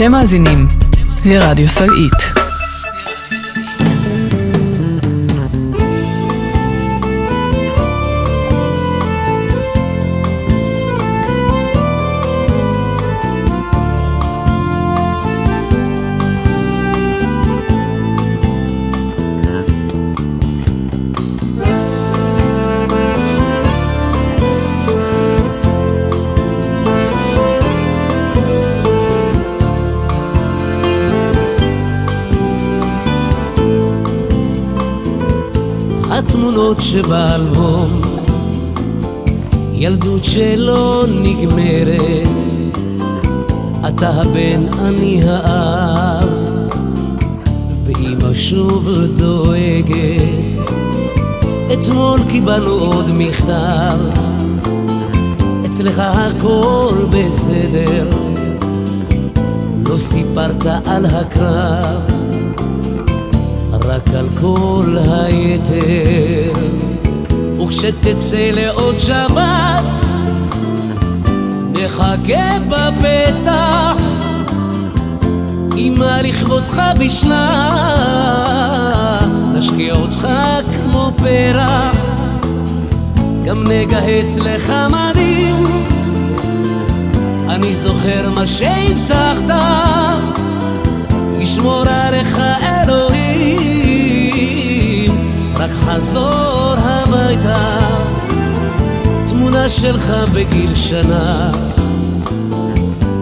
אתם מאזינים לרדיו סלעית. שבאלבום ילדות שלא נגמרת אתה הבן, אני האב ואמא שוב דואגת. אתמול קיבלנו עוד מכתב אצלך הכל בסדר לא סיפרת על הקרב על כל היתר. וכשתצא לעוד שבת נחכה בפתח. אמא לכבודך בשלה נשקיע אותך כמו פרח. גם נגהץ לך מדים. אני זוכר מה שהבטחת ישמור עליך אלוהים רק חזור הביתה. תמונה שלך בגיל שנה.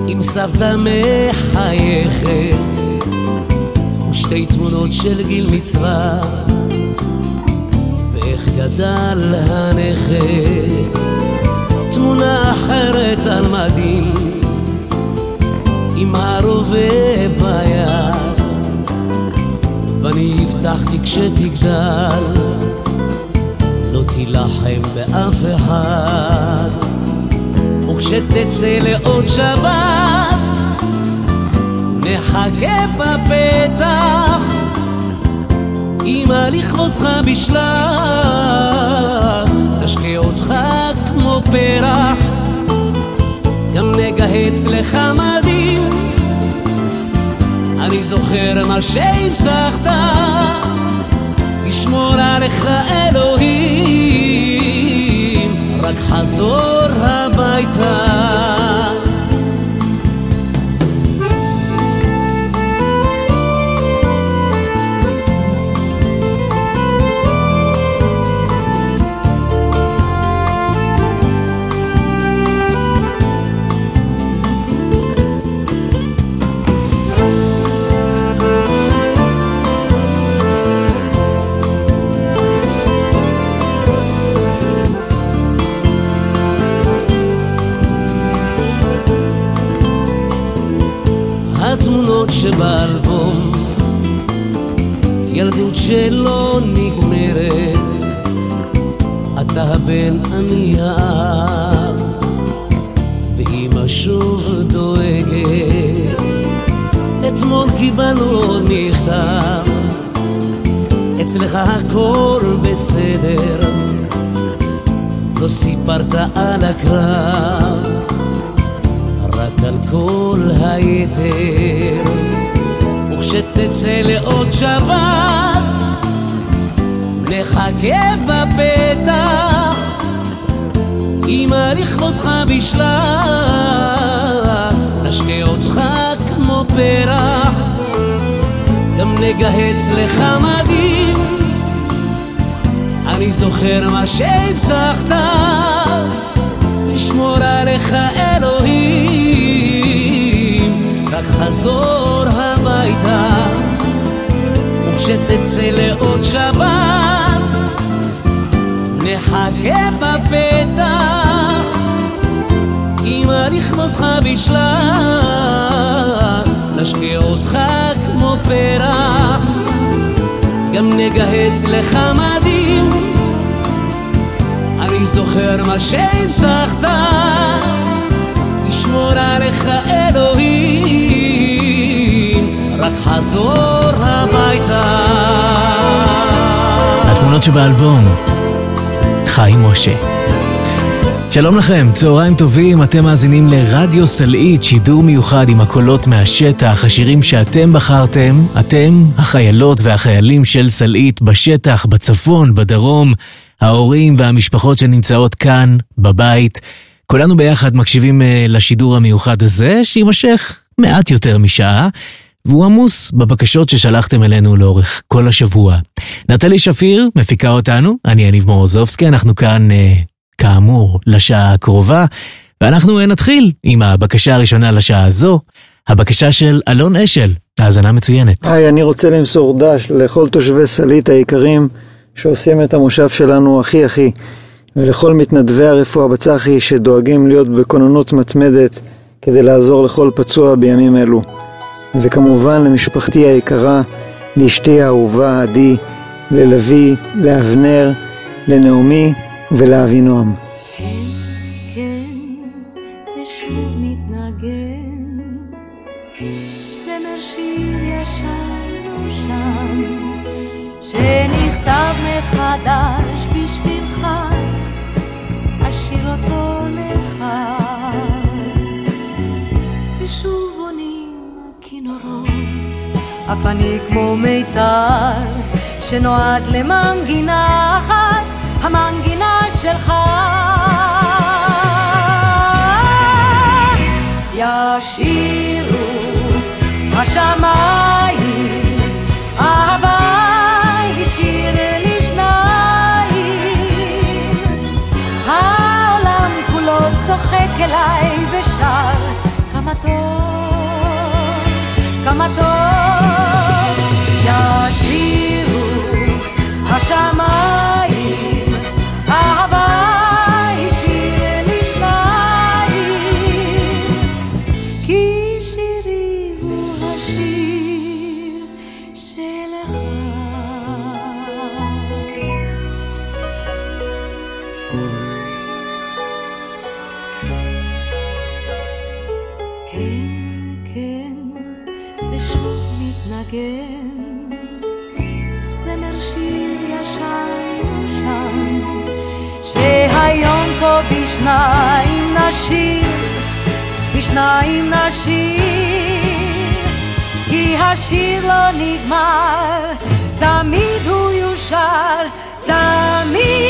עם סבתא מחייכת. ושתי תמונות של גיל מצווה. ואיך גדל הנכד. תמונה אחרת על מדים. עם הרובה ביד הבטחתי כשתגדל. לא תילחם באף אחד. וכשתצא לעוד שבת נחכה בפתח. אמא לכבודך בשלה נשקה אותך כמו פרח. גם נגהץ לך מדים אני זוכר מה שהבטחת ישמור עליך אלוהים. רק חזור הביתה התמונות שבאלבום ילדות שלא נגמרת אתה הבן, אני האב ואמא שוב דואגת. אתמול קיבלנו עוד מכתב אצלך הכל בסדר לא סיפרת על הקרב כל היתר. וכשתצא לעוד שבת נחכה בפתח אמא לכבודך בשלה נשקה אותך כמו פרח. גם נגהץ לך מדים. אני זוכר מה שהבטחת לשמור עליך אלוהים. רק חזור הביתה וכשתצא לעוד שבת נחכה בפתח. אמא לכבודך בשלה נשקה אותך כמו פרח. גם נגהץ לך מדים אני זוכר מה שהבטחת ישמור עליך אלוהים רק חזור הביתה. התמונות שבאלבום חיים משה. שלום לכם, צהריים טובים, אתם מאזינים לרדיו סלעית, שידור מיוחד עם הקולות מהשטח, השירים שאתם בחרתם, אתם, החיילות והחיילים של סלעית בשטח, בצפון, בדרום, ההורים והמשפחות שנמצאות כאן, בבית. כולנו ביחד מקשיבים אה, לשידור המיוחד הזה, שיימשך מעט יותר משעה. והוא עמוס בבקשות ששלחתם אלינו לאורך כל השבוע. נטלי שפיר מפיקה אותנו, אני יניב מורוזובסקי, אנחנו כאן אה, כאמור, לשעה הקרובה, ואנחנו נתחיל עם הבקשה הראשונה לשעה הזו, הבקשה של אלון אשל, האזנה מצוינת. היי, אני רוצה למסור דש לכל תושבי סלית היקרים שעושים את המושב שלנו הכי הכי, ולכל מתנדבי הרפואה בצחי שדואגים להיות בכוננות מתמדת כדי לעזור לכל פצוע בימים אלו. וכמובן למשפחתי היקרה, לאשתי האהובה עדי, ללוי, לאבנר, לנעמי, ולאבינועם. כן, כן, זה שוב שנכתב מחדש בשבילך, אשיר אותו לך. ושוב עונים הכינורות, אף אני כמו מיתר, שנועד למנגינה אחת. המנגינה שלך ישירו השמיים צוחק אליי ושר. כמה טוב כמה טוב. ישירו השמיים בשניים נשיר, בשניים נשיר, כי השיר לא נגמר, תמיד הוא יושר, תמיד.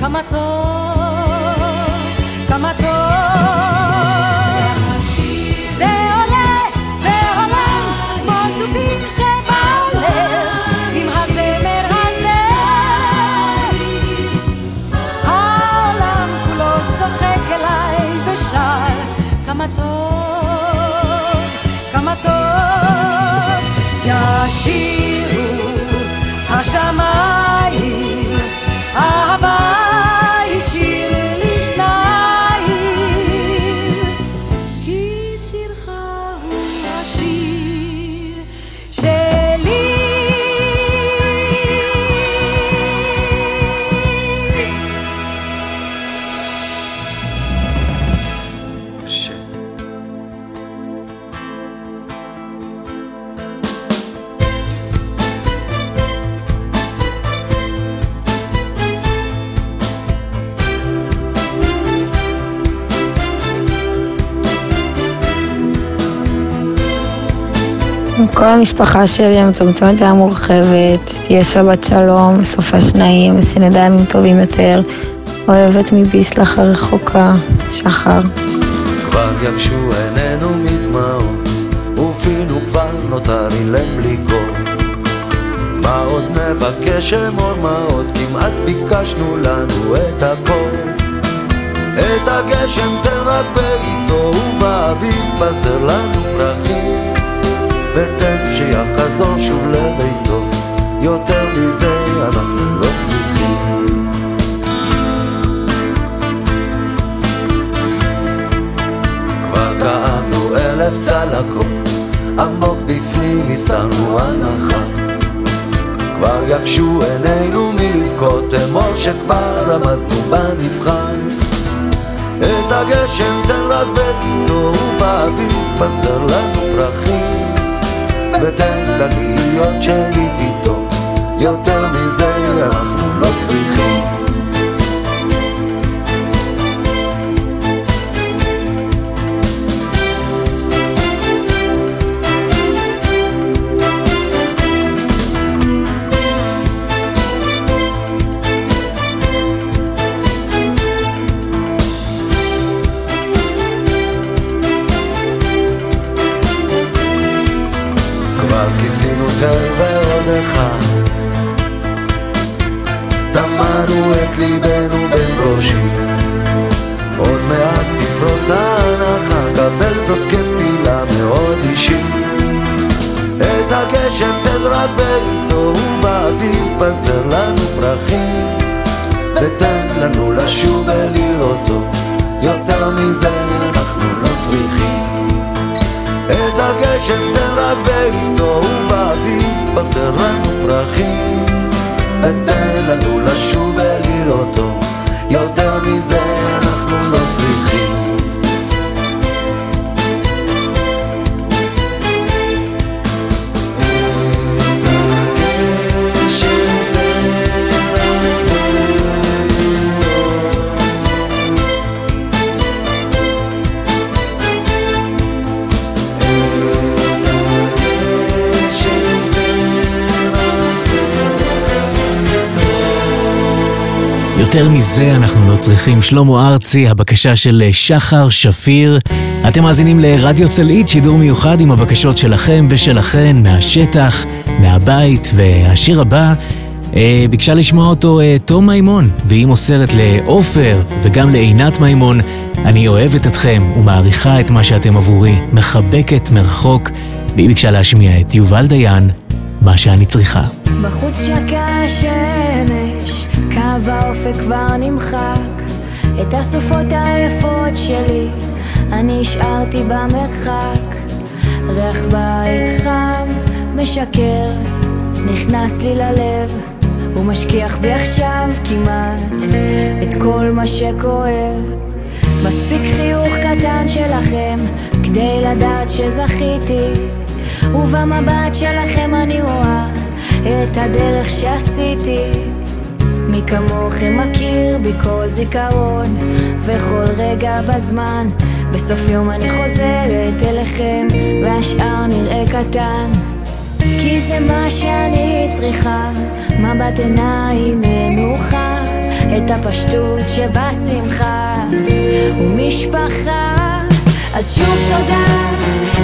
כמה טוב, כמה טוב המשפחה שלי המצומצמת והמורחבת, שתהיה שבת שלום, בסופה שניים, ושנדע ימים טובים יותר. אוהבת מביסלח הרחוקה, שחר. כבר יבשו עינינו מדמעות, ופינו כבר נותר אילם בלי קול. מה עוד נבקש אמור מה עוד, כמעט ביקשנו לנו את הכל. את הגשם תן רק בעיתו, ובאביב בזר לנו פרחים. צלקות, עמוק בפנים הסתרנו הנחה. כבר יבשו עינינו מלבכות, אמור שכבר עמדנו במבחן. את הגשם תן רק ביתו ובאביב בזר לנו פרחים ותן לה להיות שנית איתו יותר מזה אנחנו לא צריכים תן רק בעיתו ובאביב בזר לנו פרחים. ותן לנו לשוב ולראותו יותר מזה אנחנו לא צריכים. את הגשם תן רק בעיתו ובאביב בזר לנו פרחים. ותן לנו לשוב ולראותו יותר מזה אנחנו לא יותר מזה אנחנו לא צריכים. שלמה ארצי, הבקשה של שחר שפיר. אתם מאזינים לרדיו סלעית, שידור מיוחד עם הבקשות שלכם ושלכן מהשטח, מהבית, והשיר הבא, אה, ביקשה לשמוע אותו אה, תום מימון, והיא מוסרת לעופר וגם לעינת מימון. אני אוהבת אתכם ומעריכה את מה שאתם עבורי, מחבקת מרחוק, והיא ביקשה להשמיע את יובל דיין, מה שאני צריכה. בחוץ שקע השמש, קו האופק כבר נמחק. את הסופות היפות שלי, אני השארתי במרחק. ריח בית חם, משקר, נכנס לי ללב. הוא משכיח בי עכשיו כמעט את כל מה שכואב. מספיק חיוך קטן שלכם כדי לדעת שזכיתי ובמבט שלכם אני רואה את הדרך שעשיתי מי כמוכם מכיר בי כל זיכרון וכל רגע בזמן בסוף יום אני חוזרת אליכם והשאר נראה קטן. כי זה מה שאני צריכה מבט עיניים מנוחה את הפשטות שבשמחה. ומשפחה אז שוב תודה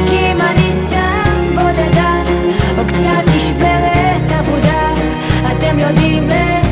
כי אם אני סתם בודדה או קצת נשברת אבודה אתם יודעים איך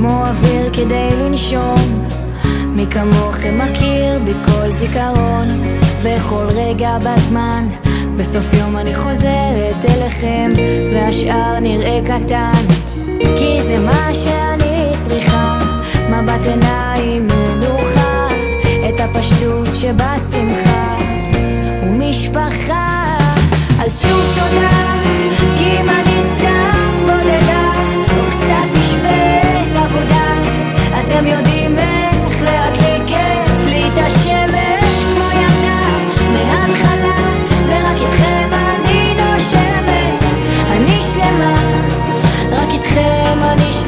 כמו אוויר כדי לנשום. מי כמוכם מכיר בי כל זיכרון וכל רגע בזמן בסוף יום אני חוזרת אליכם והשאר נראה קטן. כי זה מה שאני צריכה מבט עיניים מנוחה את הפשטות שבשמחה. ומשפחה אז שוב תודה כי אם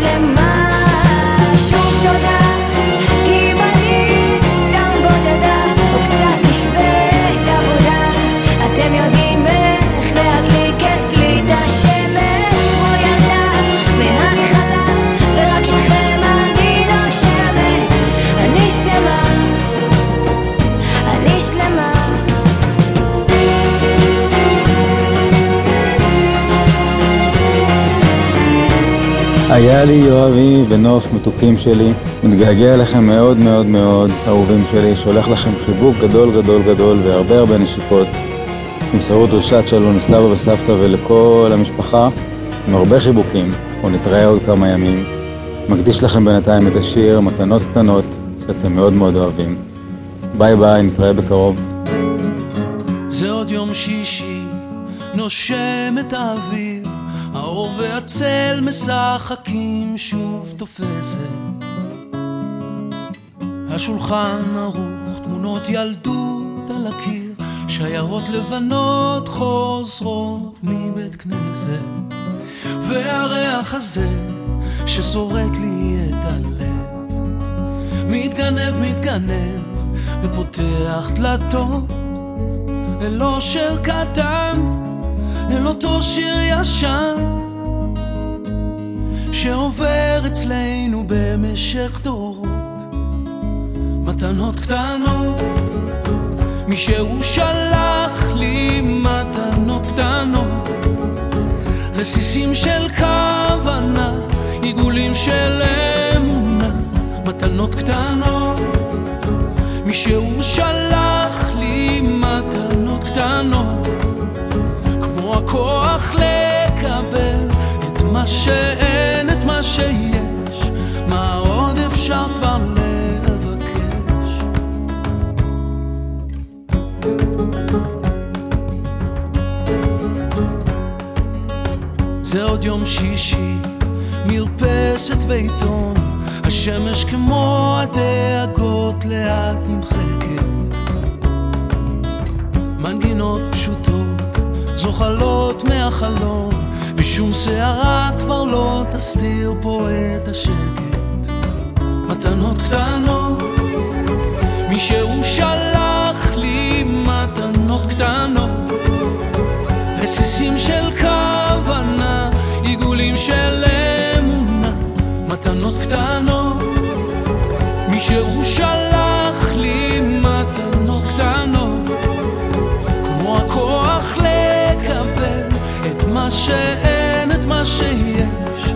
איתכם היה לי יואבי ונוף מתוקים שלי, מתגעגע אליכם מאוד מאוד מאוד, אהובים שלי, שולח לכם חיבוק גדול גדול גדול והרבה הרבה נשיקות. תמסרו דרישת שלום לסבא וסבתא ולכל המשפחה, עם הרבה חיבוקים, או נתראה עוד כמה ימים. מקדיש לכם בינתיים את השיר מתנות קטנות, שאתם מאוד מאוד אוהבים. ביי ביי, נתראה בקרוב. זה עוד יום שישי, נושם את האוויר, האור והצל משחקים שוב תופסת. השולחן ערוך, תמונות ילדות על הקיר, שיירות לבנות חוזרות מבית כנסת. והריח הזה ששורט לי את הלב, מתגנב, מתגנב, ופותח דלתות אל אושר קטן, אל אותו שיר ישן, שעובר אצלנו במשך דורות. מתנות קטנות, מישהו שלח לי מתנות קטנות, רסיסים של כוונה, עיגולים של אמונה, מתנות קטנות, מישהו שלח לי מתנות קטנות, הכוח לקבל את מה שאין, את מה שיש, מה עוד אפשר כבר לבקש. זה עוד יום שישי, מרפסת ועיתון, השמש כמו הדאגות לאט נמחקת. מנגינות פשוטות, זוחלות מהחלום, ושום שערה כבר לא תסתיר פה את השקט. מתנות קטנות, מישהו שלח לי מתנות קטנות. רסיסים של כוונה, עיגולים של אמונה, מתנות קטנות. מישהו שלח שאין, את מה שיש,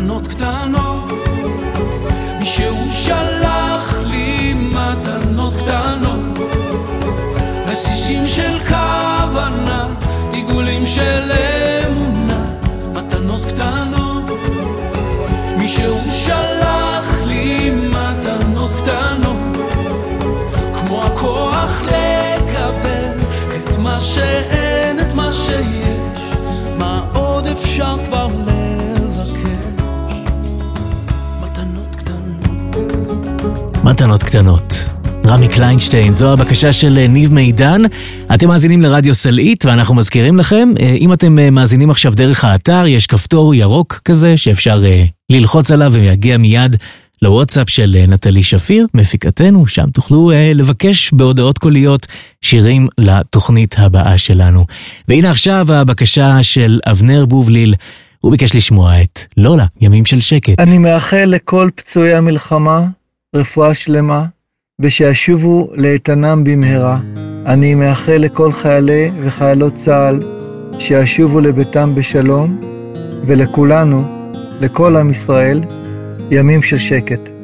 מתנות קטנות, מישהו שלח לי מתנות קטנות, רסיסים של כוונה, עיגולים של קטנות. קטנות. רמי קליינשטיין, זו הבקשה של אה, ניב מידן. אתם מאזינים לרדיו סלעית, ואנחנו מזכירים לכם, אה, אם אתם אה, מאזינים עכשיו דרך האתר, יש כפתור ירוק כזה שאפשר ללחוץ עליו ויגיע מיד לוואטסאפ של נטלי שפיר, מפיקתנו, שם תוכלו לבקש בהודעות קוליות שירים לתוכנית הבאה שלנו. והנה עכשיו הבקשה של אבנר בובליל, הוא ביקש לשמוע את לולה, ימים של שקט. אני מאחל לכל פצועי המלחמה רפואה שלמה, ושישובו לאיתנם במהרה. אני מאחל לכל חיילי וחיילות צה"ל שישובו לביתם בשלום, ולכולנו, לכל עם ישראל, ימים של שקט.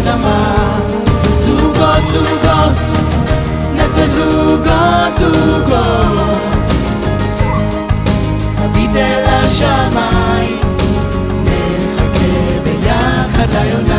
אדמה. זוגות זוגות, נצא זוגות זוגות, נביט אל השמיים, נחכה ביחד ליונה.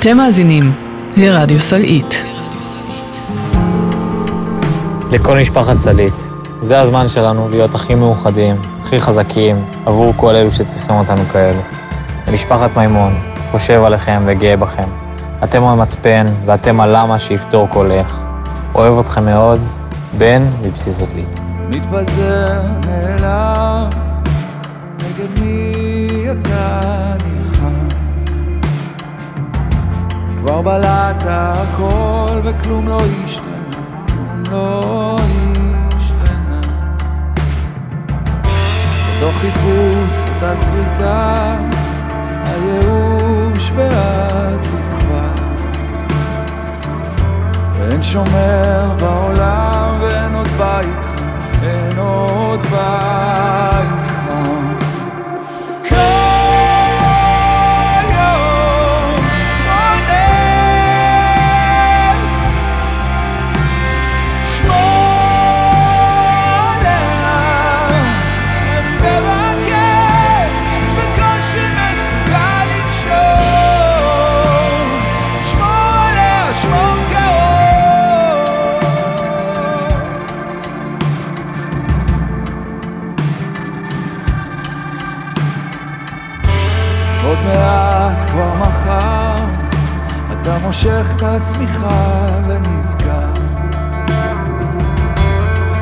אתם מאזינים לרדיו סלעית. לכל משפחת סלית. זה הזמן שלנו להיות הכי מאוחדים, הכי חזקים, עבור כל אלו שצריכים אותנו כאלה. למשפחת מימון, חושב עליכם וגאה בכם. אתם המצפן ואתם הלמה שיפתור כל איך. אוהב אתכם מאוד, בן מבסיס עתלית. מתפזר נעלם, נגד מי אתה כבר בלעת הכל וכלום לא השתנה, לא השתנה. בתוך חיפוש אותה שריטה, הייאוש והתקווה. ואין שומר בעולם ואין עוד בית אין עוד בית עוד מעט כבר מחר, אתה מושך את השמיכה ונזכר.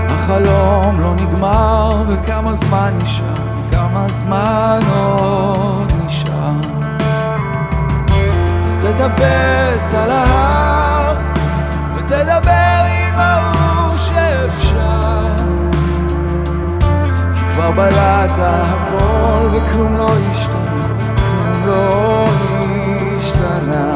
החלום לא נגמר, וכמה זמן נשאר, כמה זמן עוד נשאר. אז תטפס על ההר, ותדבר עם ההוא שאפשר. בלעת הכל וכלום לא השתנה, כלום לא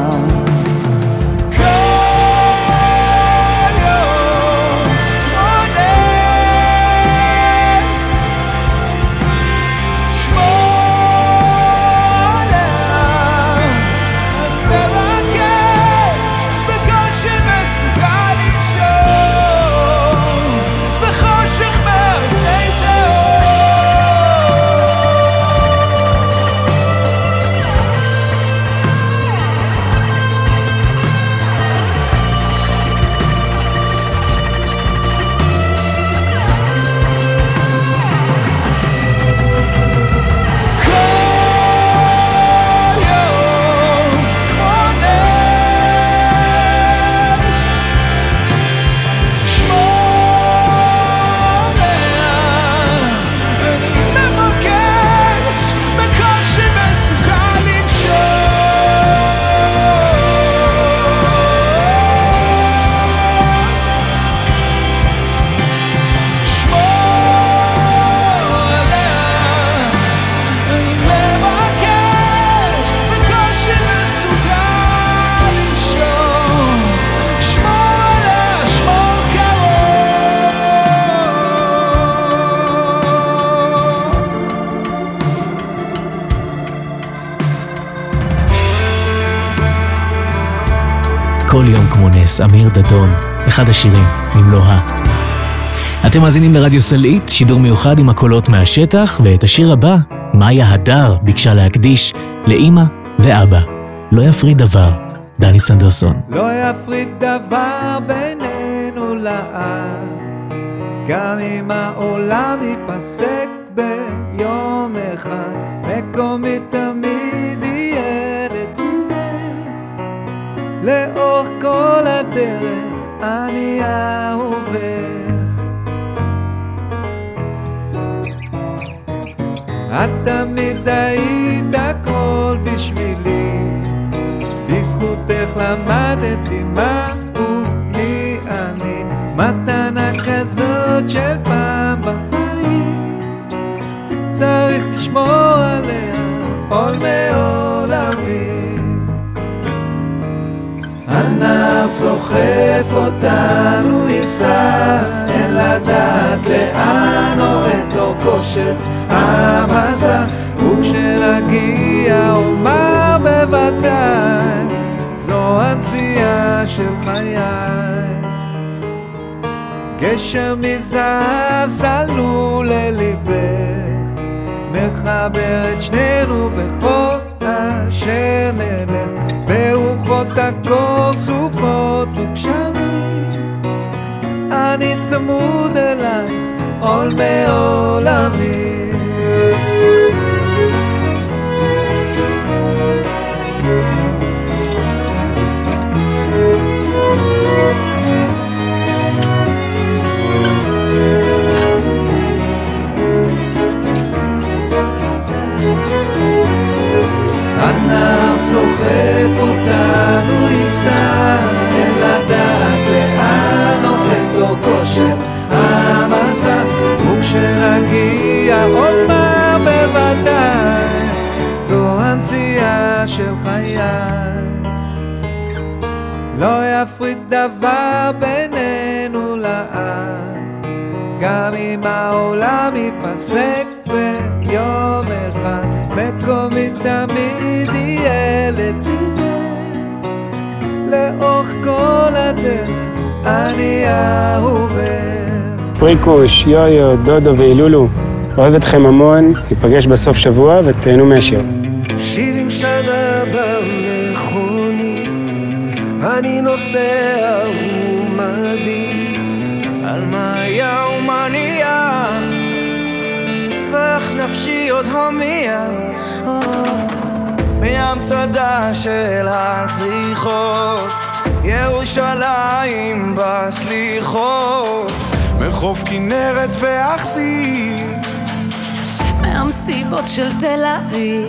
כל יום כמו נס, אמיר דדון, אחד השירים, אם לא ה. אתם מאזינים לרדיו סלעית, שידור מיוחד עם הקולות מהשטח, ואת השיר הבא, מאיה הדר ביקשה להקדיש לאימא ואבא. לא יפריד דבר, דני סנדרסון. לא יפריד דבר בינינו לעד, גם אם העולם ייפסק ביום אחד, מקומי לאורך כל הדרך אני אהובך. את תמיד היית הכל בשבילי, בזכותך למדתי מהו מי אני, מתנה כזאת של פעם בחיים, צריך לשמור עליה עול מעולמי. הנער סוחף אותנו ייסע, אין לדעת לאן או את אורכו של המסע, וכשנגיע אומר בוודאי, זו הנציאה של חיי. גשר מזהב סלול לליבך, מחבר את שנינו בכל אשר נלך, ברוחות הקור סופות וגשמים. אני צמוד אלייך, עול מעולמי. סוחף אותנו ייסע, אין לדעת לאן עומד אורכו של המסע, וכשנגיע אומר בוודאי, זו הנציאה של חיי. לא יפריד דבר בינינו לעד, גם אם העולם ייפסק ביום מקומי תמיד יהיה לצידך. לאורך כל הדרך אני אהובך. פריקוש, יויו, דודו והילולו, אוהב אתכם המון, ניפגש בסוף שבוע ותהנו מהשיר. שבעים שנה במכונית, אני נוסע ומביט על מה היה ומה נהיה, ואיך נפשי עוד הומייה. מהמצדה של הזריחות, ירושלים בסליחות, מחוף כנרת ואכסי. מהמסיבות של תל אביב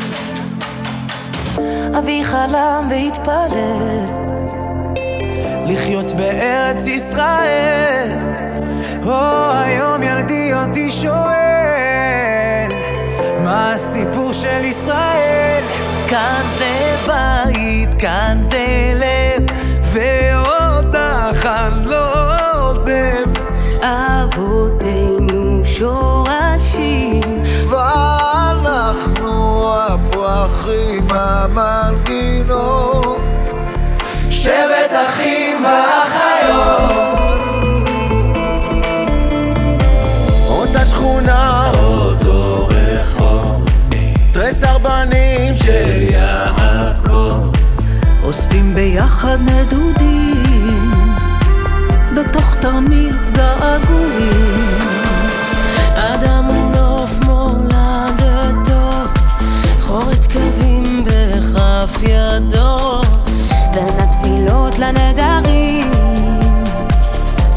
אבי חלם והתפלל לחיות בארץ ישראל. או היום ילדי אותי שואל, הסיפור של ישראל. כאן זה בית, כאן זה לב, ואותך אני לא עוזב. אבותינו שורשים, ואנחנו הפרחים המנגינות. שבט אחים ואחיות. אוספים ביחד נדודים, בתוך תרמיל געגועים. אדם הוא נוף מולדתו, חורת קווים בכף ידו, בין התפילות לנדרים,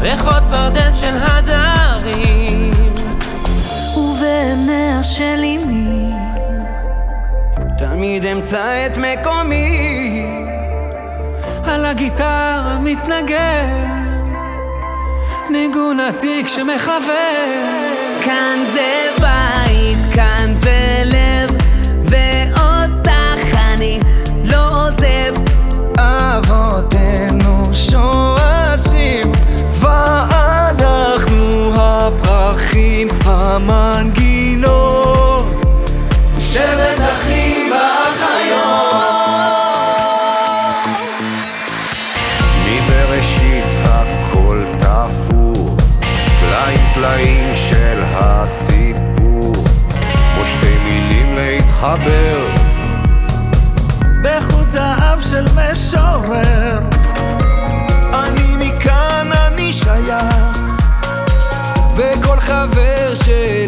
ריחות פרדס של הדרים. ובעיניה של אמי, תמיד אמצא את מקומי. הגיטרה מתנגן, ניגון עתיק שמחבר. כאן זה בית, כאן זה לב, ואותך אני לא עוזב. אבותינו שורשים, ואנחנו הפרחים המנגינות. להתחבר. בחוט זהב של משורר. אני מכאן, אני שייך, וכל חבר שלי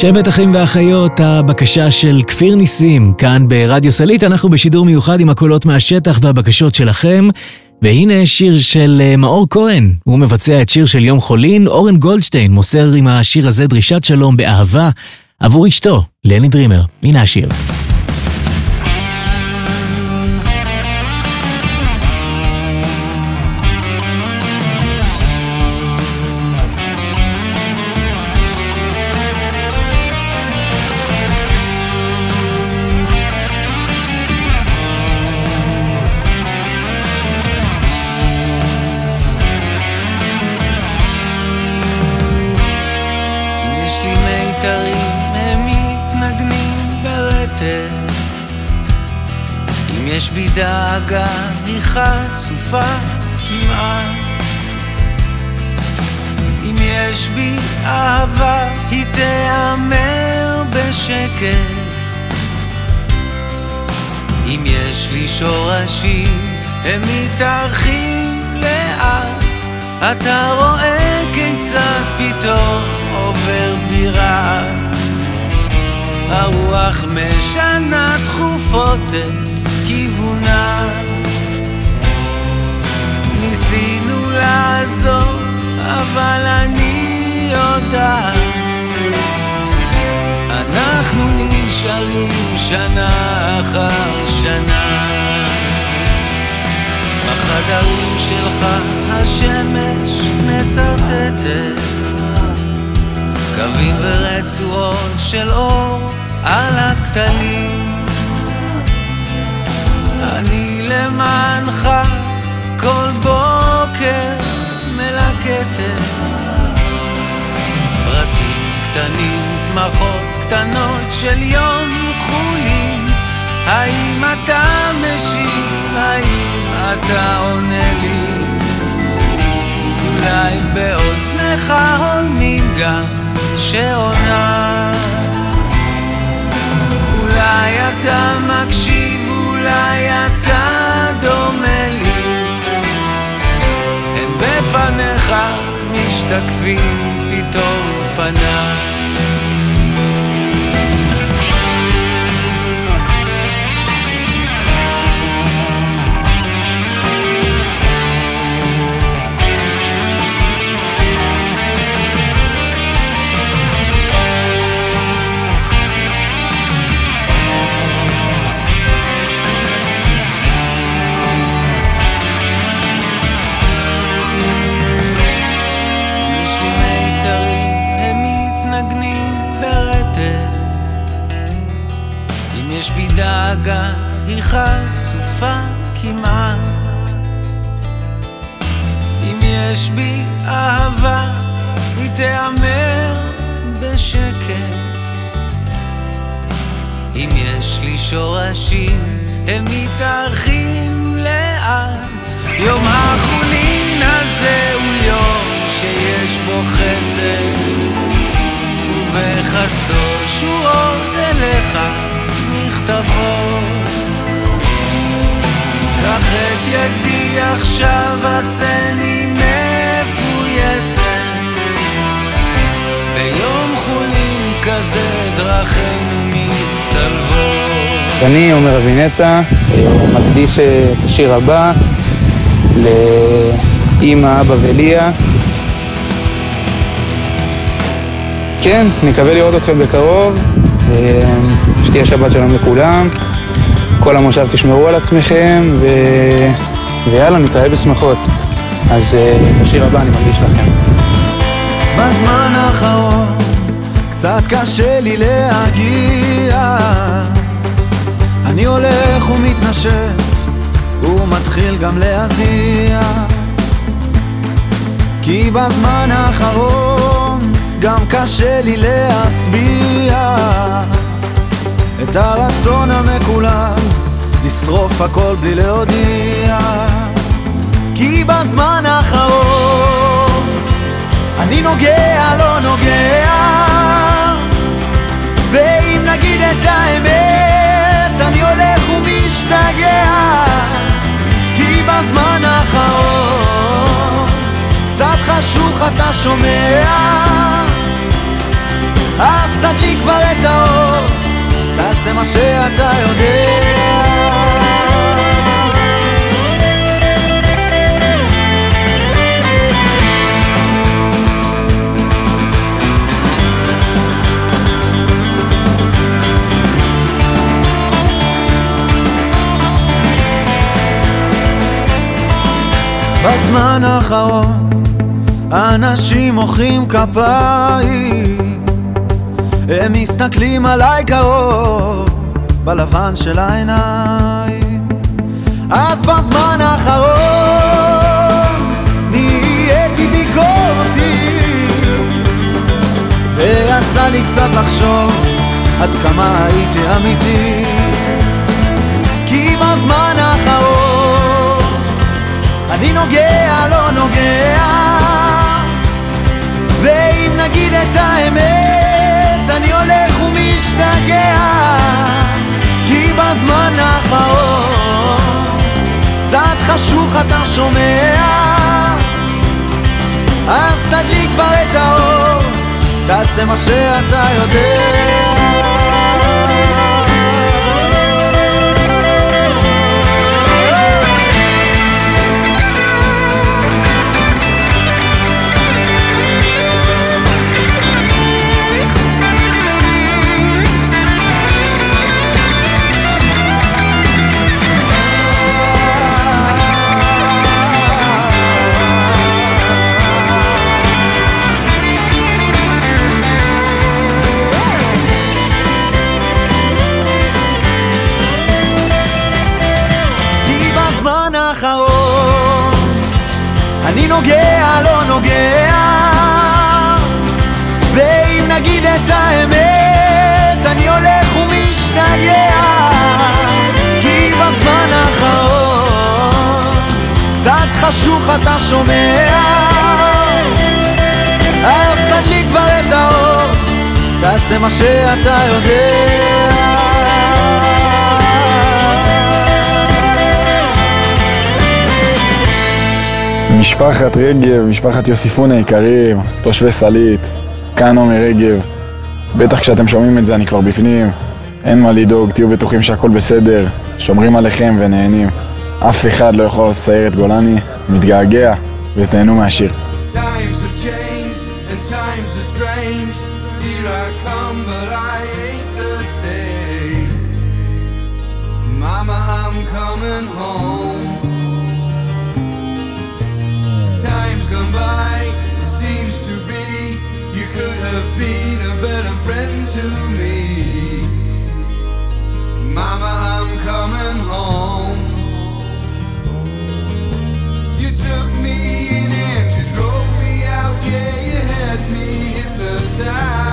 שבט אחים ואחיות, הבקשה של כפיר ניסים, כאן ברדיו סלית, אנחנו בשידור מיוחד עם הקולות מהשטח והבקשות שלכם. והנה שיר של אה, מאור כהן, הוא מבצע את שיר של יום חולין, אורן גולדשטיין מוסר עם השיר הזה דרישת שלום באהבה עבור אשתו, לני דרימר. הנה השיר. חשופה כמעט. אם יש בי אהבה, היא תיאמר בשקט. אם יש לי שורשים, הם מתארחים לאט. אתה רואה כיצד פתאום עובר בירה הרוח משנה תכופות את כיוונה נשארים שנה אחר שנה. בחדרים שלך השמש מסרטטת. קווים ורצועות של אור על הכתלים אני למענך כל בוקר מלקטת. פרטים קטנים, צמחות קטנות של יום חולין האם אתה משיב? האם אתה עונה לי? אולי באוזנך הולמים גם שעונה אולי אתה מקשיב, אולי אתה דומה לי הם בפניך משתקפים פתאום פניי דאגה היא חשופה כמעט. אם יש בי אהבה היא תיאמר בשקט. אם יש לי שורשים הם מתארחים לאט. יום החולין הזה הוא יום שיש בו חסד ובחסדו שורות אליך מכתבות קח את ידי עכשיו עשני מפויסת ביום חולין כזה דרכינו מצטלבות אני, עומר אבינטה, מקדיש את השיר הבא לאימא, אבא וליה. כן, נקווה לראות אתכם בקרוב. שתהיה שבת שלום לכולם. כל המושב תשמרו על עצמכם, ו... ויאללה, נתראה בשמחות. אז את השיר הבא אני מרגיש לכם. בזמן האחרון קצת קשה לי להגיע אני הולך ומתנשף ומתחיל גם להזיע כי בזמן האחרון גם קשה לי להשביע את הרצון המקולל לשרוף הכל בלי להודיע. כי בזמן האחרון אני נוגע, לא נוגע ואם נגיד את האמת אני הולך ומשתגע. כי בזמן האחרון קצת חשוך אתה שומע אז תדליק כבר את האור תעשה מה שאתה יודע. בזמן האחרון אנשים מוחאים כפיים הם מסתכלים עליי קרוב בלבן של העיניים. אז בזמן האחרון נהייתי ביקורתי ויצא לי קצת לחשוב עד כמה הייתי אמיתי. כי בזמן האחרון אני נוגע, לא נוגע ואם נגיד את האמת הולך ומשתגע כי בזמן האחרון קצת חשוך אתה שומע. אז תדליק כבר את האור תעשה מה שאתה יודע אני נוגע, לא נוגע. ואם נגיד את האמת, אני הולך ומשתגע. כי בזמן האחרון קצת חשוך אתה שומע. אז תדליק כבר את האור, תעשה מה שאתה יודע משפחת רגב, משפחת יוסיפון היקרים, תושבי סלית, כאן עומר רגב. בטח כשאתם שומעים את זה אני כבר בפנים, אין מה לדאוג, תהיו בטוחים שהכל בסדר, שומרים עליכם ונהנים. אף אחד לא יכול לסייר את גולני, מתגעגע, ותהנו מהשיר. Mama, been a better friend to me. Mama, I'm coming home. You took me in and you drove me out, yeah, you had me hypnotized,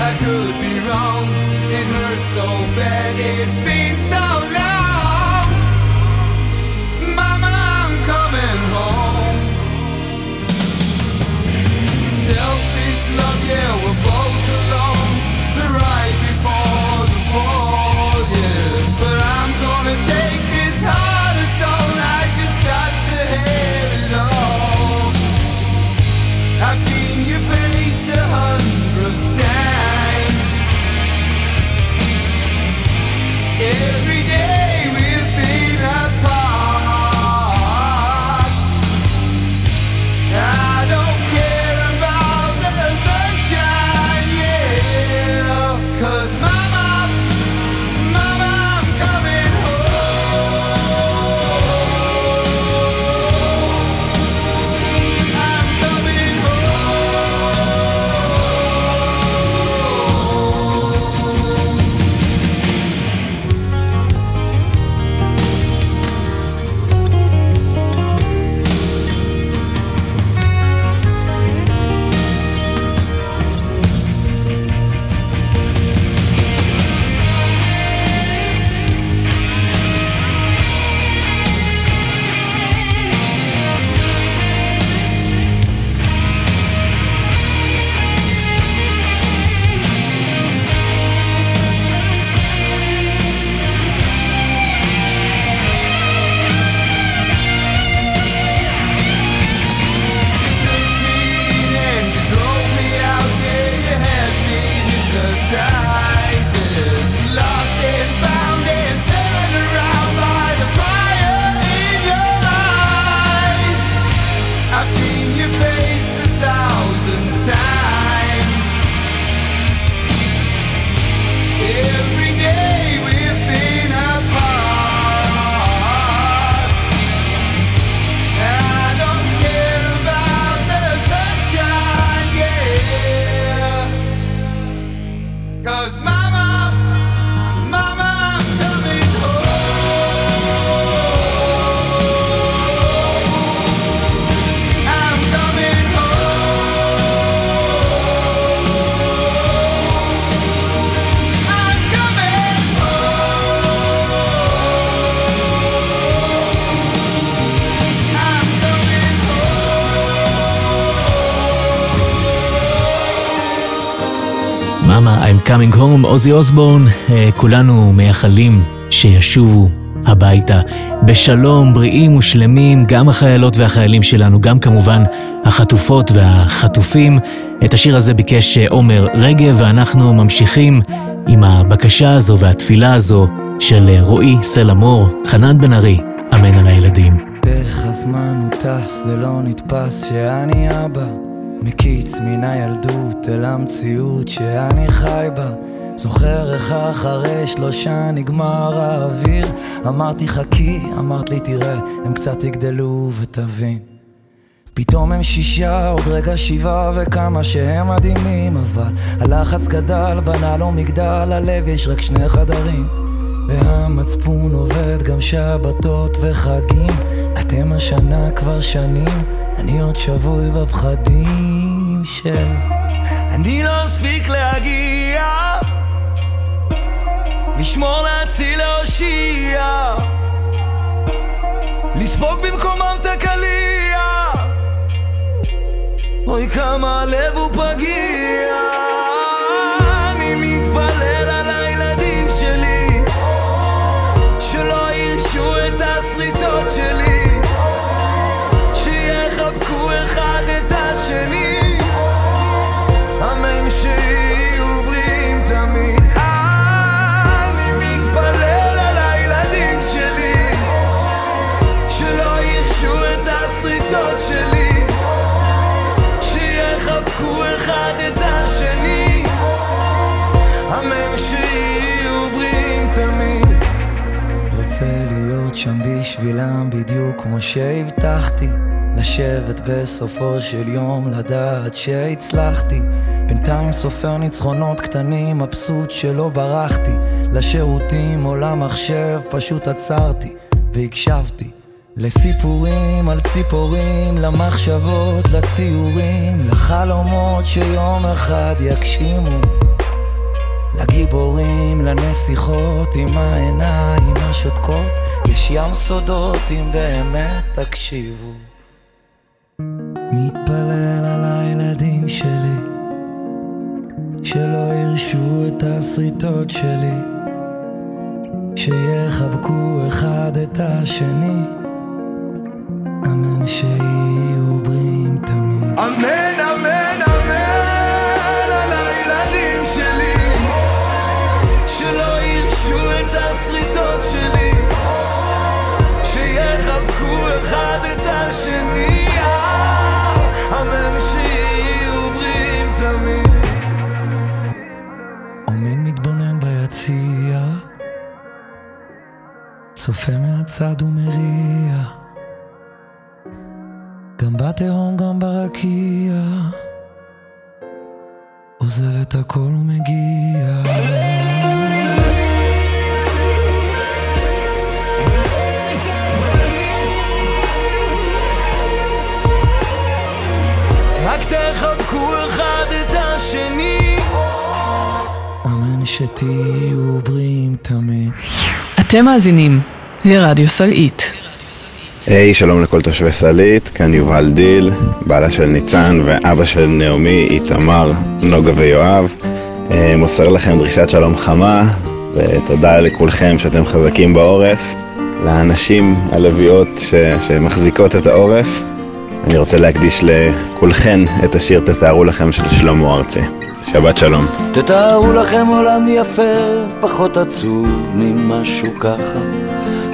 I could be wrong. It hurts so bad, it's been so long. Mama, I'm coming home. Selfish love, yeah, coming home, עוזי אוסבורן, אה, כולנו מייחלים שישובו הביתה בשלום, בריאים ושלמים, גם החיילות והחיילים שלנו, גם כמובן החטופות והחטופים. את השיר הזה ביקש אה, עומר רגב, ואנחנו ממשיכים עם הבקשה הזו והתפילה הזו של אה, רועי סלמור, חנן בן ארי, אמן על הילדים. איך הזמן הוא טס, זה לא נתפס שאני אבא מקיץ מן הילדות אל המציאות שאני חי בה. זוכר איך אחרי שלושה נגמר האוויר. אמרתי חכי, אמרת לי תראה, הם קצת יגדלו ותבין. פתאום הם שישה, עוד רגע שבעה וכמה שהם מדהימים אבל הלחץ גדל, בנה לו מגדל, הלב יש רק שני חדרים והמצפון עובד גם שבתות וחגים. אתם השנה כבר שנים, אני עוד שבוי בפחדים של... אני לא אספיק להגיע. לשמור, להציל, להושיע. לספוג במקומם את הקליע. אוי כמה הלב הוא פגיע כמו שהבטחתי לשבת בסופו של יום לדעת שהצלחתי. בינתיים סופר ניצחונות קטנים מבסוט שלא ברחתי. לשירותים או למחשב פשוט עצרתי והקשבתי לסיפורים על ציפורים, למחשבות, לציורים, לחלומות שיום אחד יגשימו לגיבורים, לנסיכות עם העיניים השותקות, יש ים סודות אם באמת תקשיבו. מתפלל על הילדים שלי, שלא ירשו את השריטות שלי, שיחבקו אחד את השני, אמן שיהיו בריאים תמיד. אמן, מהצד ומריע. גם בתהום גם ברקיע. עוזב את הכל ומגיע. רק תחבקו אחד את השני. אמן שתהיו בריאים תמיד. אתם מאזינים לרדיו סלעית. היי, hey, שלום לכל תושבי סלעית, כאן יובל דיל, בעלה של ניצן ואבא של נעמי, איתמר, נוגה ויואב. אה, מוסר לכם דרישת שלום חמה, ותודה לכולכם שאתם חזקים בעורף. לאנשים הלוויות ש... שמחזיקות את העורף, אני רוצה להקדיש לכולכן את השיר תתארו לכם של שלמה ארצי. שבת שלום. תתארו לכם עולם יפה, פחות עצוב ממשהו ככה,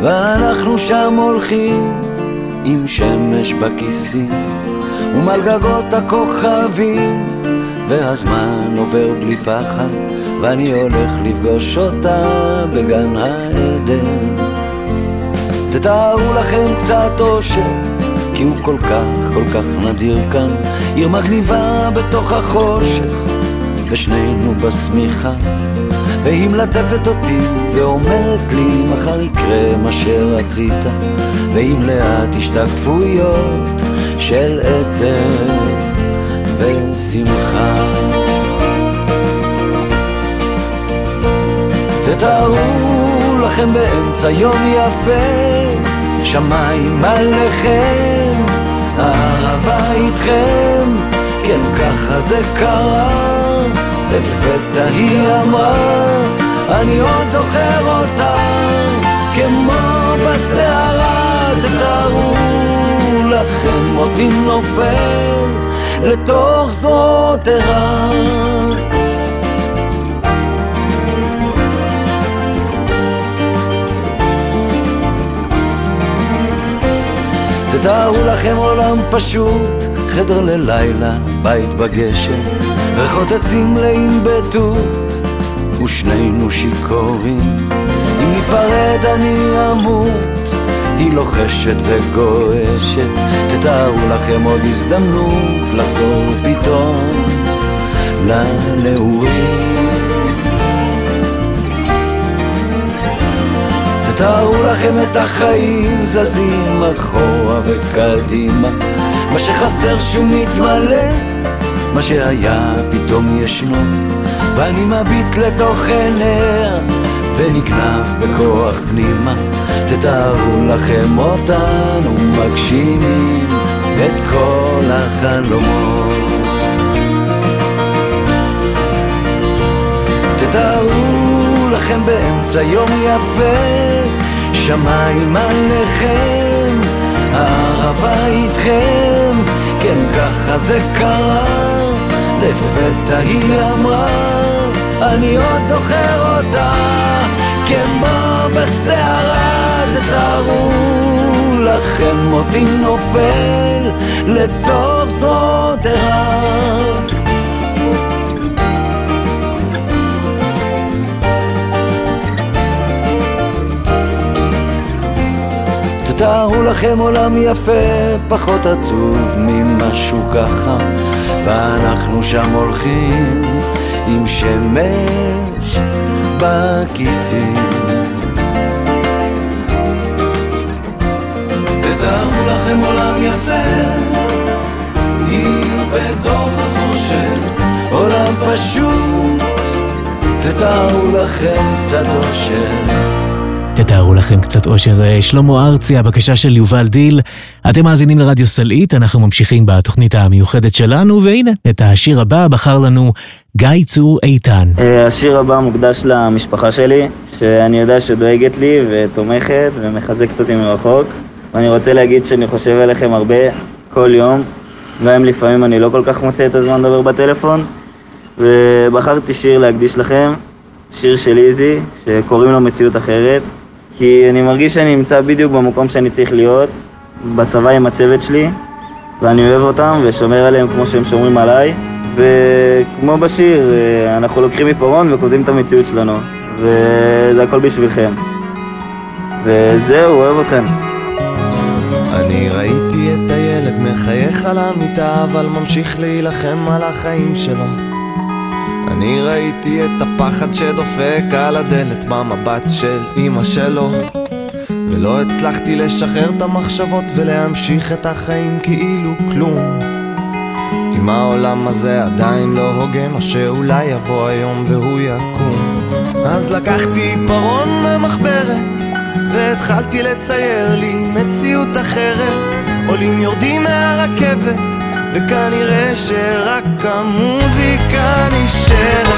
ואנחנו שם הולכים עם שמש בכיסים, ומעל גגות הכוכבים, והזמן עובר בלי פחד, ואני הולך לפגוש אותה בגן העדן. תתארו לכם קצת אושר, כי הוא כל כך, כל כך נדיר כאן, עיר מגניבה בתוך החושך. ושנינו בשמיכה והיא מלטפת אותי ואומרת לי מחר יקרה מה שרצית. ועם לאט השתקפויות של עצב ושמחה. תתארו לכם באמצע יום יפה שמיים עליכם אהבה איתכם. כן ככה זה קרה לפתע היא אמרה, אני עוד זוכר אותה, כמו בסערה, תתארו לכם אותי נופל לתוך זרועות ערה. תתארו לכם עולם פשוט, חדר ללילה, בית בגשם, מלאים בתות, ושנינו שיכורים. אם ניפרד אני אמות, היא לוחשת וגועשת, תתארו לכם עוד הזדמנות לחזור פתאום לנעורים. תתארו לכם את החיים זזים אחורה וקדימה מה שחסר שהוא מתמלא מה שהיה פתאום ישנו. ואני מביט לתוך עיניה ונגנב בכוח פנימה. תתארו לכם אותנו מגשימים את כל החלומות. תתארו לכם באמצע יום יפה שמיים עליכם, הערבה איתכם, כן ככה זה קרה, לפתע היא אמרה, אני עוד זוכר אותה, כמו בסערה, תתארו לכם אותי נופל לתוך זרועותיה. תארו לכם עולם יפה, פחות עצוב ממשהו ככה, ואנחנו שם הולכים עם שמש בכיסים. תתארו לכם עולם יפה, עיר בתוך החושך, עולם פשוט, תתארו לכם קצת אושר. תתארו לכם קצת אושר. אה, שלמה ארצי, הבקשה של יובל דיל. אתם מאזינים לרדיו סלעית, אנחנו ממשיכים בתוכנית המיוחדת שלנו, והנה, את השיר הבא בחר לנו גיא צור איתן. אה, השיר הבא מוקדש למשפחה שלי, שאני יודע שדואגת לי ותומכת ומחזקת אותי מרחוק. ואני רוצה להגיד שאני חושב עליכם הרבה, כל יום, גם לפעמים אני לא כל כך מוצא את הזמן לדבר בטלפון. ובחרתי שיר להקדיש לכם, שיר של איזי, שקוראים לו מציאות אחרת. כי אני מרגיש שאני נמצא בדיוק במקום שאני צריך להיות, בצבא עם הצוות שלי, ואני אוהב אותם ושומר עליהם כמו שהם שומרים עליי, וכמו בשיר, אה, אנחנו לוקחים עיפרון וכותבים את המציאות שלנו, וזה הכל בשבילכם. וזהו, אוהב אתכם. אני ראיתי את הילד מחייך על המיטה, אבל ממשיך להילחם על החיים שלו. אני ראיתי את הפחד שדופק על הדלת במבט של אמא שלו ולא הצלחתי לשחרר את המחשבות ולהמשיך את החיים כאילו כלום. אם העולם הזה עדיין לא הוגן או שאולי יבוא היום והוא יקום. אז לקחתי עיפרון ומחברת והתחלתי לצייר לי מציאות אחרת. עולים יורדים מהרכבת וכנראה שרק המוזיקה נשארת.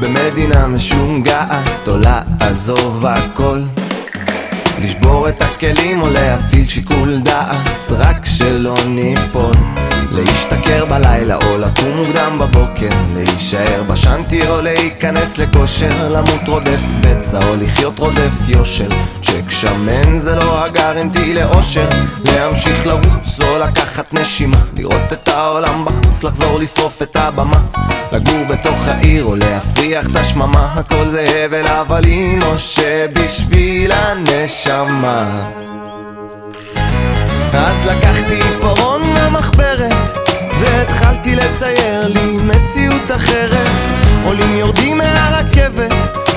במדינה משוגעת או לעזוב הכל. לשבור את הכלים או להפעיל שיקול דעת רק שלא ניפול להשתכר בלילה או לקום מוקדם בבוקר להישאר בשנתי או להיכנס לכושר למות רודף בצע או לחיות רודף יושר. צ'ק שמן זה לא הגרנטי לאושר להמשיך לרוץ או לקחת נשימה לראות את העולם בחוץ לחזור לשרוף את הבמה. לגור בתוך העיר או להפריח את השממה הכל זה הבל הבלים או שבשביל הנשמה. אז לקחתי עיפרון ומחברת והתחלתי לצייר לי מציאות אחרת. עולים יורדים מהרכבת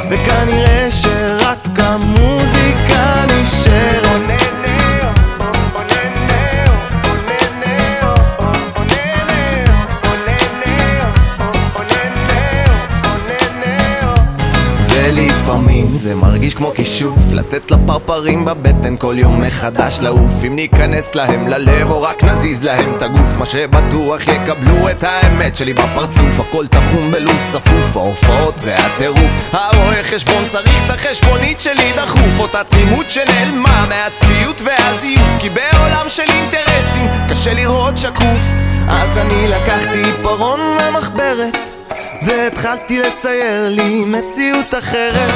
וכנראה שרק המוזיקה ולפעמים זה מרגיש כמו כישוף לתת לפרפרים בבטן כל יום מחדש. לעוף אם ניכנס להם ללב או רק נזיז להם את הגוף. מה שבטוח יקבלו את האמת שלי בפרצוף. הכל תחום בלו"ז צפוף ההופעות והטירוף. הרואה חשבון צריך את החשבונית שלי דחוף. אותה תמימות שנעלמה מהצפיות והזיוף. כי בעולם של אינטרסים קשה לראות שקוף. אז אני לקחתי עיפרון ומחברת והתחלתי לצייר לי מציאות אחרת.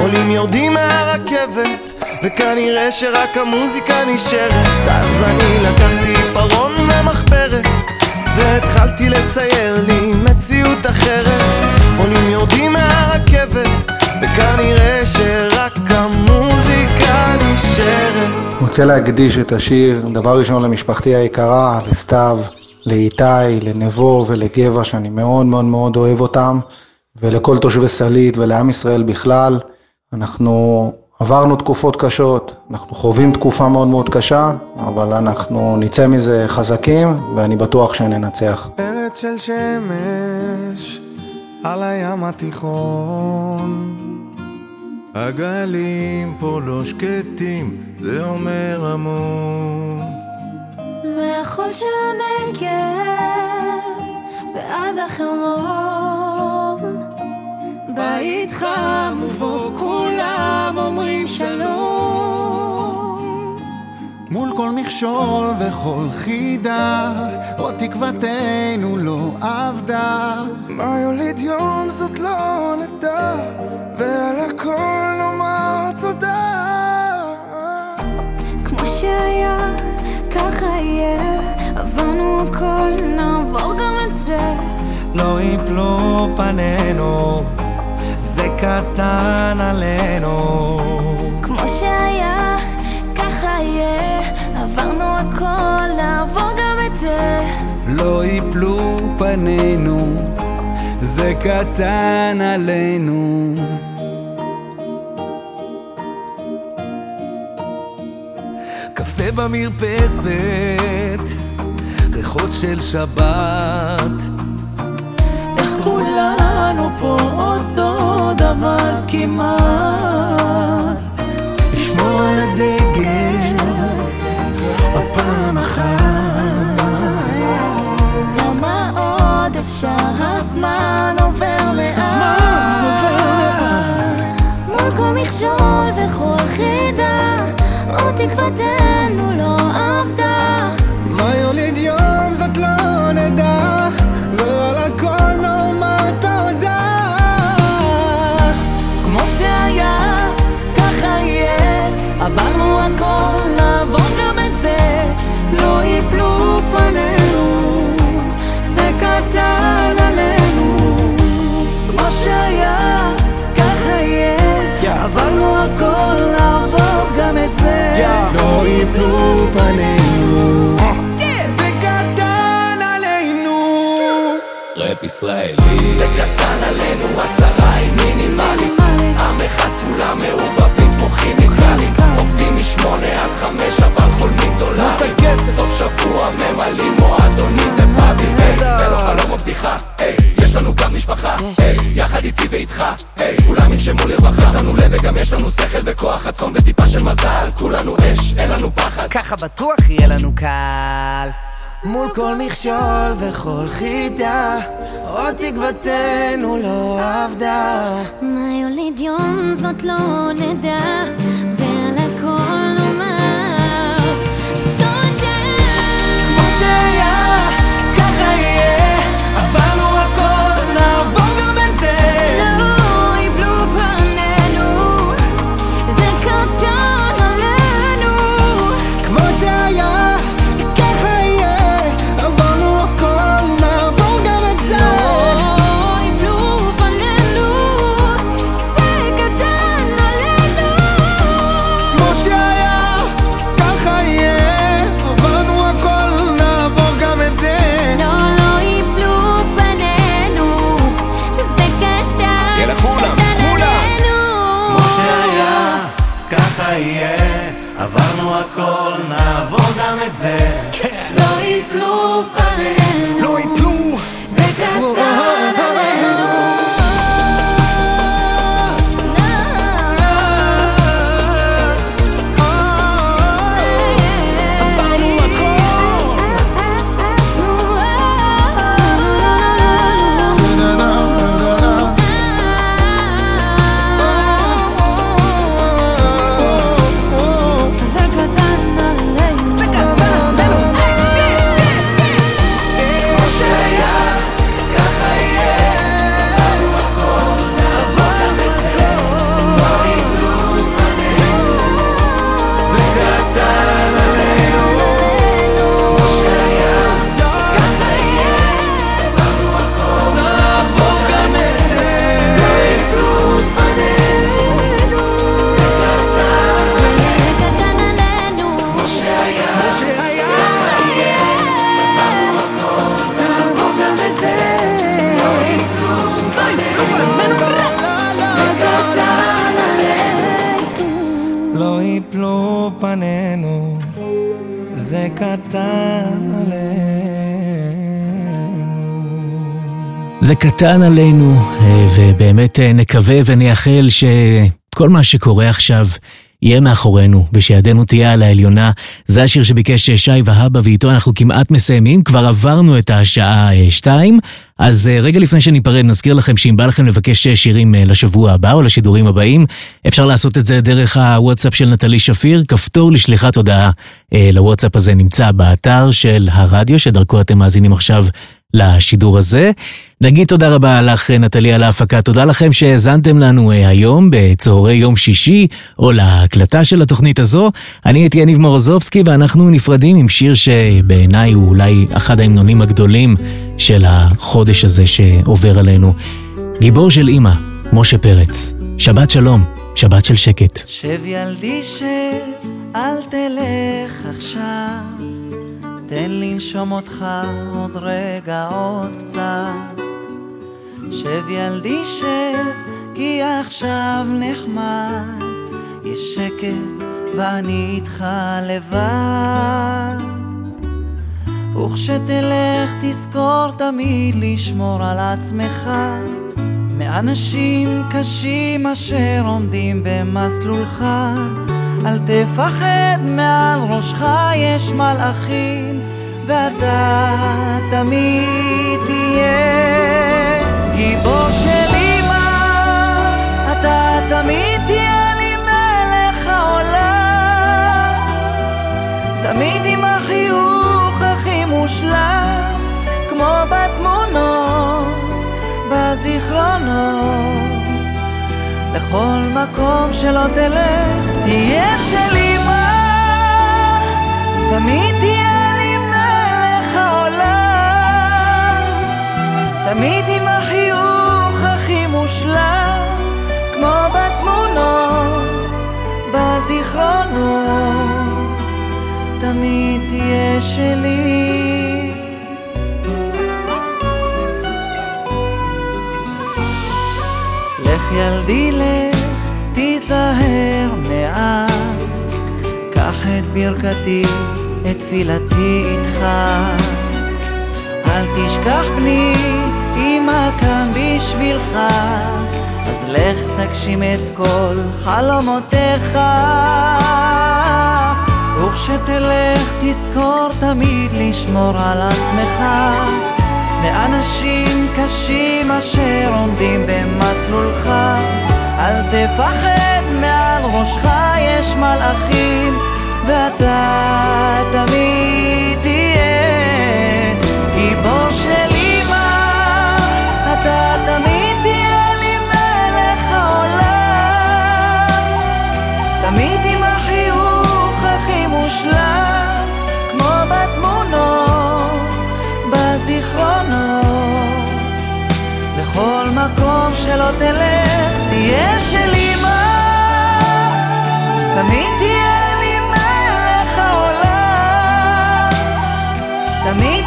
עולים יורדים מהרכבת וכנראה שרק המוזיקה נשארת. אז אני לקחתי עיפרון ומחברת והתחלתי לצייר לי מציאות אחרת. עולים יורדים מהרכבת וכנראה שרק המוזיקה נשארת. רוצה להקדיש את השיר, דבר ראשון למשפחתי היקרה, לסתיו, לאיתי, לנבו ולגבע, שאני מאוד מאוד מאוד אוהב אותם, ולכל תושבי סלית ולעם ישראל בכלל. אנחנו עברנו תקופות קשות, אנחנו חווים תקופה מאוד מאוד קשה, אבל אנחנו נצא מזה חזקים, ואני בטוח שננצח. ארץ של שמש על הים התיכון הגלים פה לא שקטים, זה אומר המון. מהחול של הנגב ועד החרמון בית חם ובו כולם אומרים שלום מול כל מכשול וכל חידה, עוד תקוותנו לא עבדה. מה יוליד יום זאת לא נדע, ועל הכל נאמר תודה. הכל, נעבור גם את זה לא יפלו פנינו, זה קטן עלינו. כמו שהיה, ככה יהיה עברנו הכל, נעבור גם את זה לא יפלו פנינו, זה קטן עלינו. קפה במרפסת, ריחות של שבת. איך כולנו פה אותו דבר כמעט. לשמור על הדגל, עוד פעם אחת. כמה עוד אפשר, הזמן עובר לאט הזמן עובר לאט. מול כל מכשול וכל חידה עוד תקוותנו פנינו, זה קטן עלינו. ראפ ישראלי. זה קטן עלינו, הצהרה היא מינימלית. עם אחד כולם מעורבבים כמו כימיקלים. עובדים משמונה עד חמש אבל חולמים דולרים. סוף שבוע ממלאים מועדונים ופאבים. זה לא חלום או בדיחה לנו גם משפחה. היי, יחד איתי ואיתך. היי, כולם ינשמו לרווחה. יש לנו לב וגם יש לנו שכל וכוח רצון וטיפה של מזל. כולנו אש, אין לנו פחד. ככה בטוח יהיה לנו קל. מול כל מכשול וכל חידה, עוד תקוותנו לא עבדה. מה יוליד יום זאת לא נדע ועל הכל נאמר תודה. כמו שהיה, לא קטן עלינו, אה, ובאמת אה, נקווה ונייחל שכל מה שקורה עכשיו יהיה מאחורינו, ושידנו תהיה על העליונה. זה השיר שביקש אה, שי והבה, ואיתו אנחנו כמעט מסיימים, כבר עברנו את השעה שתיים. אז רגע לפני שניפרד, נזכיר לכם שאם בא לכם לבקש שירים לשבוע הבא או לשידורים הבאים, אפשר לעשות את זה דרך הוואטסאפ של נטלי שפיר. כפתור לשליחת הודעה לוואטסאפ הזה נמצא באתר של הרדיו, שדרכו אתם מאזינים עכשיו לשידור הזה. נגיד תודה רבה לך, נטלי, על ההפקה. תודה לכם שהאזנתם לנו אה, היום בצהרי יום שישי, או להקלטה של התוכנית הזו. אני הייתי יניב מורוזובסקי, ואנחנו נפרדים עם שיר שבעיניי הוא אולי אחד ההמנונים הגדולים של החודש הזה שעובר עלינו. גיבור של אימא, משה פרץ. שבת שלום, שבת של שקט. שב ילדי שב, אל תלך עכשיו. תן לנשום אותך עוד רגע, עוד קצת. שב ילדי שב, כי עכשיו נחמד. יש שקט ואני איתך לבד. וכשתלך תזכור תמיד לשמור על עצמך מאנשים קשים אשר עומדים במסלולך. אל תפחד מעל ראשך יש מלאכים ואתה תמיד תהיה. גיבור של אמא אתה תמיד תהיה לי מלך העולם. תמיד עם החיוך הכי מושלם כמו בתמונות בזיכרונות לכל מקום שלא תלך תהיה של אמא תמיד תהיה לי מלך העולם. תמיד עם החיוך הכי מושלם כמו בתמונות בזיכרונות. תמיד תהיה שלי לך ילדי לך, תיזהר מעט, קח את ברכתי, את תפילתי איתך. אל תשכח בני, אמא כאן בשבילך, אז לך תגשים את כל חלומותיך. וכשתלך תזכור תמיד לשמור על עצמך. מאנשים קשים אשר עומדים במסלולך. אל תפחד מעל ראשך יש מלאכים ואתה תמיד שלא תלך תהיה של אמא תמיד תהיה לי מלך העולם. תמיד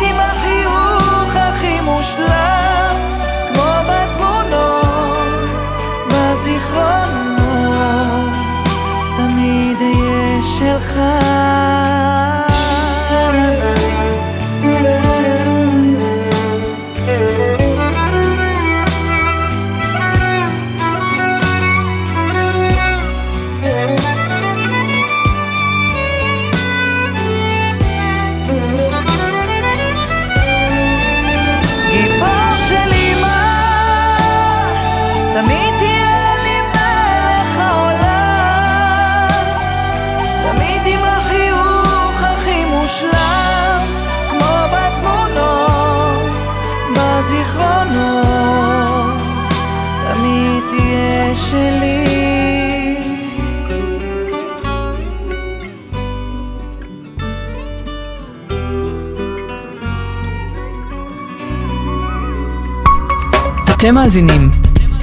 אתם מאזינים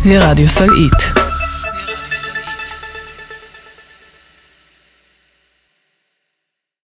לרדיו סלעית.